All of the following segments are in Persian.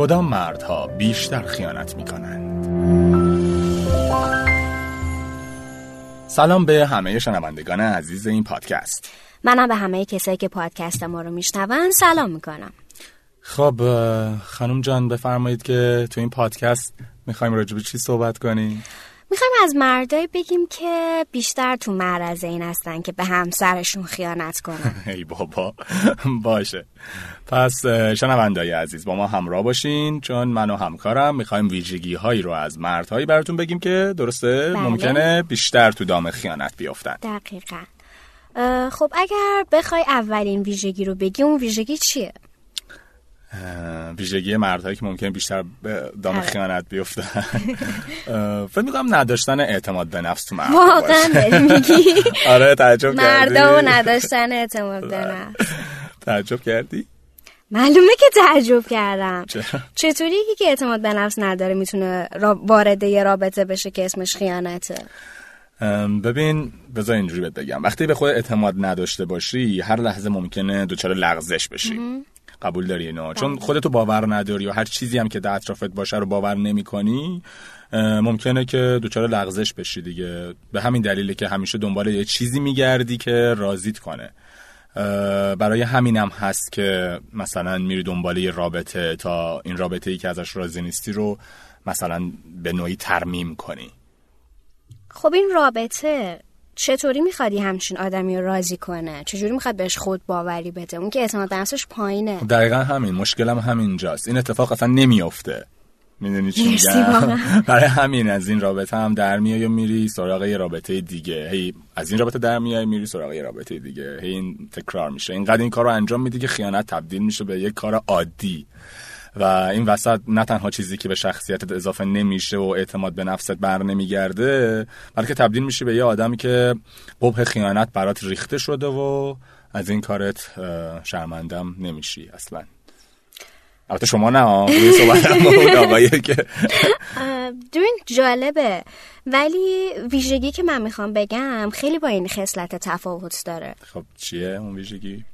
کدام مردها بیشتر خیانت می کنند؟ سلام به همه شنوندگان عزیز این پادکست. منم به همه کسایی که پادکست ما رو میشنون سلام می‌کنم. خب خانم جان بفرمایید که تو این پادکست می‌خوایم راجع به چی صحبت کنیم؟ می‌خوایم از مردایی بگیم که بیشتر تو معرض این هستن که به همسرشون خیانت کنن ای بابا باشه پس شنوندای عزیز با ما همراه باشین چون من و همکارم می‌خوایم ویژگی هایی رو از مردهایی براتون بگیم که درسته بله. ممکنه بیشتر تو دام خیانت بیفتن دقیقا خب اگر بخوای اولین ویژگی رو بگی اون ویژگی چیه؟ ویژگی مردهایی که ممکنه بیشتر به دام آره. خیانت بیفتن. فکر می‌کنم نداشتن اعتماد به نفس تو مرد واقعا میگی. آره تعجب کردی. مردا و نداشتن اعتماد به نفس. تعجب کردی؟ معلومه که تعجب کردم؟ چطوری یکی که اعتماد به نفس نداره می‌تونه وارد یه رابطه بشه که اسمش خیانته؟ ببین بذار اینجوری بهت بگم. وقتی به خود اعتماد نداشته باشی هر لحظه ممکنه دچار لغزش بشی. قبول داری اینو چون خودتو باور نداری و هر چیزی هم که در اطرافت باشه رو باور نمی کنی ممکنه که دچار لغزش بشی دیگه. به همین دلیله که همیشه دنبال یه چیزی میگردی که راضیت کنه. برای همینم هست که مثلا میری دنبال یه رابطه تا این رابطه ای که ازش راضی نیستی رو مثلا به نوعی ترمیم کنی. خب این رابطه چطوری میخوادی همچین آدمی رو راضی کنه؟ چجوری می‌خواد بهش خود باوری بده؟ اون که اعتماد نفسش پایینه. دقیقا همین. مشکلم همینجاست. این اتفاق اصلا نمیافته. می‌دونی چی میگم. برای همین از این رابطه هم در میای و میری سراغ یه رابطه دیگه. هی از این رابطه در میای میری سراغ یه رابطه دیگه. هی این تکرار میشه. اینقدر این کار رو انجام میدی که خیانت تبدیل میشه به یک کار عادی. و این وسط نه تنها چیزی که به شخصیتت اضافه نمیشه و اعتماد به نفست بر نمیگرده بلکه تبدیل میشه به یه آدمی که قبح خیانت برات ریخته شده و از این کارت شرمندم نمیشی اصلا. البته شما نه آقایی که. ببین جالبه. ولی ویژگی که من می‌خوام بگم خیلی با این خصلت تفاوت داره. خب چیه اون ویژگی؟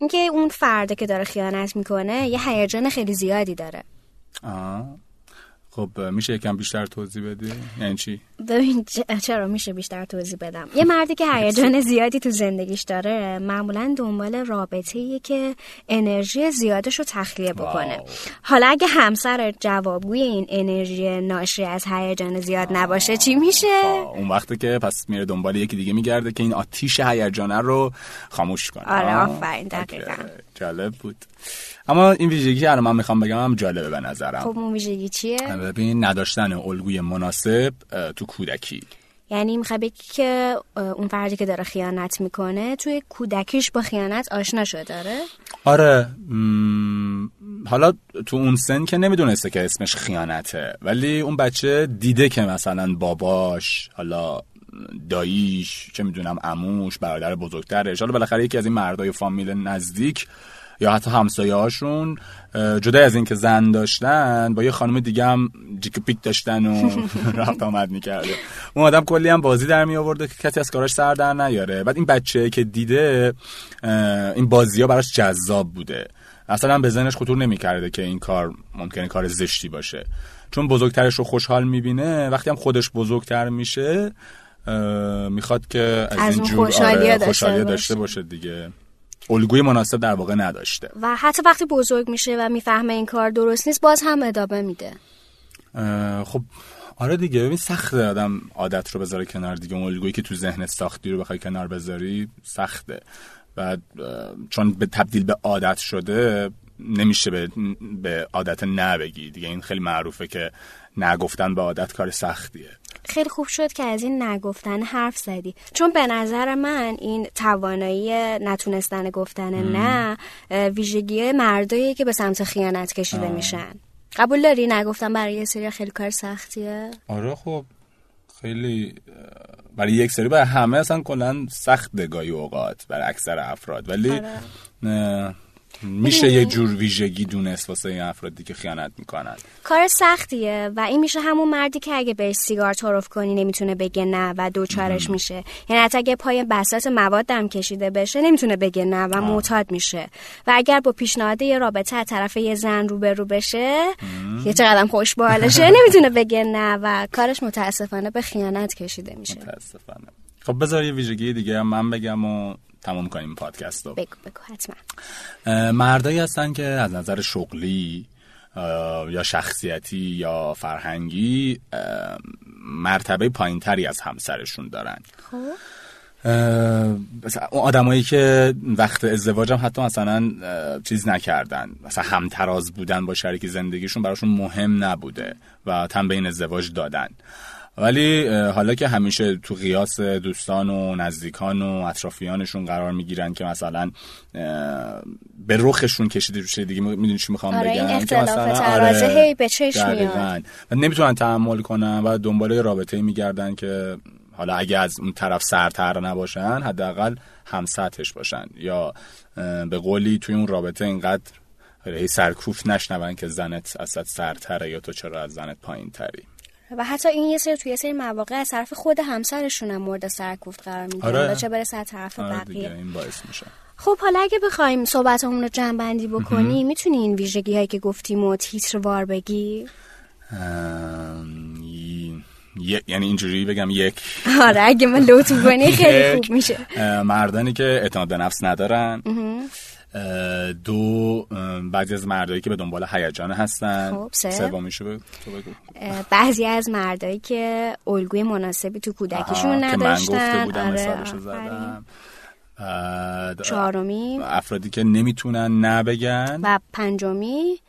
اینکه اون فرده که داره خیانت می‌کنه یه هیجان خیلی زیادی داره. آه. خب میشه یکم بیشتر توضیح بدی؟ یعنی چی؟ ببین چرا میشه بیشتر توضیح بدم. یه مردی که هیجان زیادی تو زندگیش داره معمولا دنبال رابطه که انرژی زیادش رو تخلیه بکنه. واو. حالا اگه همسر جوابگوی این انرژی ناشی از هیجان زیاد نباشه چی میشه؟ آه، اون وقتی که پس میره دنبال یکی دیگه میگرده که این آتیش هیجانه رو خاموش کنه. آره،. آفرین، دقیقاً. جالب بود. اما این ویژگی که الان من می‌خوام بگم هم جالبه به نظرم. خب اون ویژگی چیه؟ ببین نداشتن الگوی مناسب اه، تو کودکی. یعنی می‌خوای بگی که اون فردی که داره خیانت می‌کنه توی کودکیش با خیانت آشنا شده داره آره م، حالا تو اون سن که نمی‌دونسته که اسمش خیانته ولی اون بچه دیده که مثلا باباش حالا داییش چه می‌دونم اموش برادر بزرگترش حالا بالاخره یکی از این مردای فامیل نزدیک یا حتی همسایه هاشون جدا از اینکه زن داشتن با یه خانم دیگه هم جیک پیک داشتن و رفت آمد می‌کرده اون آدم کلی هم بازی در می آورده که کسی از کاراش سر در نیاره. بعد این بچه که دیده این بازی ها براش جذاب بوده. اصلا به ذهنش خطور نمی‌کرده که این کار ممکنه کار زشتی باشه. چون بزرگترش رو خوشحال می‌بینه. وقتی هم خودش بزرگتر میشه می‌خواد که از, از این جور خوشحالی‌ها آره، داشته. داشته باشه دیگه. الگوی مناسب در واقع نداشته. و حتی وقتی بزرگ میشه و می‌فهمه این کار درست نیست باز هم ادامه میده. خب آره دیگه ببین سخته آدم عادت رو بذاره کنار دیگه. اون الگویی که تو ذهن ساختی رو بخوای کنار بذاری سخته. اه، چون به تبدیل به عادت شده نمیشه به, به عادت نه بگی دیگه این خیلی معروفه که نگفتن به عادت کار سختیه. خیلی خوب شد که از این نگفتن حرف زدی. چون به نظر من این توانایی نتونستن گفتن نه اه، ویژگی مردایی که به سمت خیانت کشیده میشن. قبول داری؟ نگفتن برای یه سری خیلی کار سختیه. آره خب خیلی برای یک سری برای همه اصلا کلا سخت گاهی اوقات برای اکثر افراد. ولی آره. میشه یه جور ویژگی دونست واسه این افرادی که خیانت می‌کنن. کار سختیه و این میشه همون مردی که اگه بهش سیگار تعارف کنی نمی‌تونه بگه نه و دوچارش میشه. یعنی حتی اگه پای بساط مواد هم کشیده بشه نمی‌تونه بگه نه و معتاد میشه. و اگر با پیشنهاد یه رابطه از طرف یه زن روبرو بشه یه چقدر خوش بالشه نمی‌تونه بگه نه و کارش متاسفانه به خیانت کشیده میشه. متاسفانه. خب بذار یه ویژگی دیگه هم من بگم و تمام کنیم پادکست رو. بگو بگو حتما. مردایی هستن که از نظر شغلی یا شخصیتی یا فرهنگی مرتبه پایینتری از همسرشون دارن. خب. اون آدمایی که وقت ازدواجم حتی مثلا چیز نکردن. مثلا همتراز بودن با شریک زندگیشون براشون مهم نبوده و تن به این ازدواج دادن. ولی حالا که همیشه تو قیاس دوستان و نزدیکان و اطرافیانشون قرار می‌گیرن که مثلا به رخشون کشیده روشه دیگه می‌دونی چی می‌خوام آره بگم؟ این آره هی به چشم میاد. و نمی‌تونن تحمل کنن و دنبال رابطه میگردن که حالا اگه از اون طرف سرتر نباشن حداقل هم سطحش باشن. یا به قولی توی اون رابطه اینقدر هی سرکوف نشنون که زنت اصلا سرتره یا تو چرا از زنت پایین تری و حتی این یه سری توی یه سری مواقع از طرف خود همسرشون هم مورد سرکوفت قرار می‌گیرن آره. چه برسه از طرف آره بقیه. این باعث میشه. خب حالا اگه بخوایم صحبتمون رو جمع بندی بکنی می‌تونی این ویژگی هایی که گفتیم و تیتر وار بگی؟ یعنی اینجوری بگم یک. آره اگه من لطف کنی خیلی خوب میشه. مردانی که اعتماد به نفس ندارن. دو بعضی از مردایی که به دنبال هیجان هستن. خب سه. بگو. بعضی از مردایی که الگوی مناسبی تو کودکیشون نداشتن که من گفته بودم آره مثالشو زدم. چهارمی. افرادی که نمی‌تونن نبگن. و پنجمی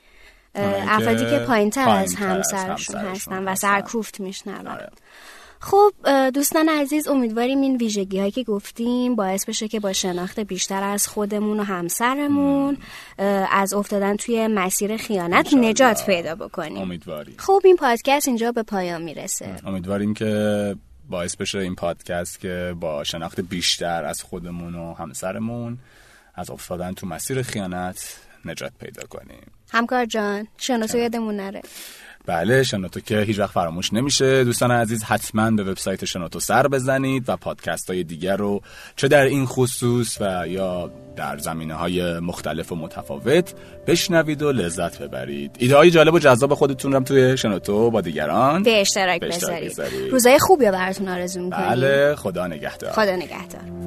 افرادی که پایین تر از همسرشون هستن و سرکوفت میشنون. آره. خب دوستان عزیز امیدواریم این ویژگی هایی که گفتیم باعث بشه که با شناخت بیشتر از خودمون و همسرمون از افتادن توی مسیر خیانت نجات پیدا بکنیم. امیدواریم. خب این پادکست اینجا به پایان می‌رسه. امیدواریم که باعث بشه این پادکست که با شناخت بیشتر از خودمون و همسرمون از افتادن تو مسیر خیانت نجات پیدا کنیم. همکار جان شناسو یادمون نره. بله شنوتو که هیچ وقت فراموش نمیشه. دوستان عزیز حتما به وبسایت شنوتو سر بزنید و پادکست های دیگر رو چه در این خصوص و یا در زمینه های مختلف و متفاوت بشنوید و لذت ببرید. ایده های جالب و جذاب خودتون رو توی شنوتو با دیگران به اشتراک, به اشتراک بذارید. بذارید. روزای خوبی براتون آرزو می‌کنیم. بله خدا نگهدار. خدا نگهدار.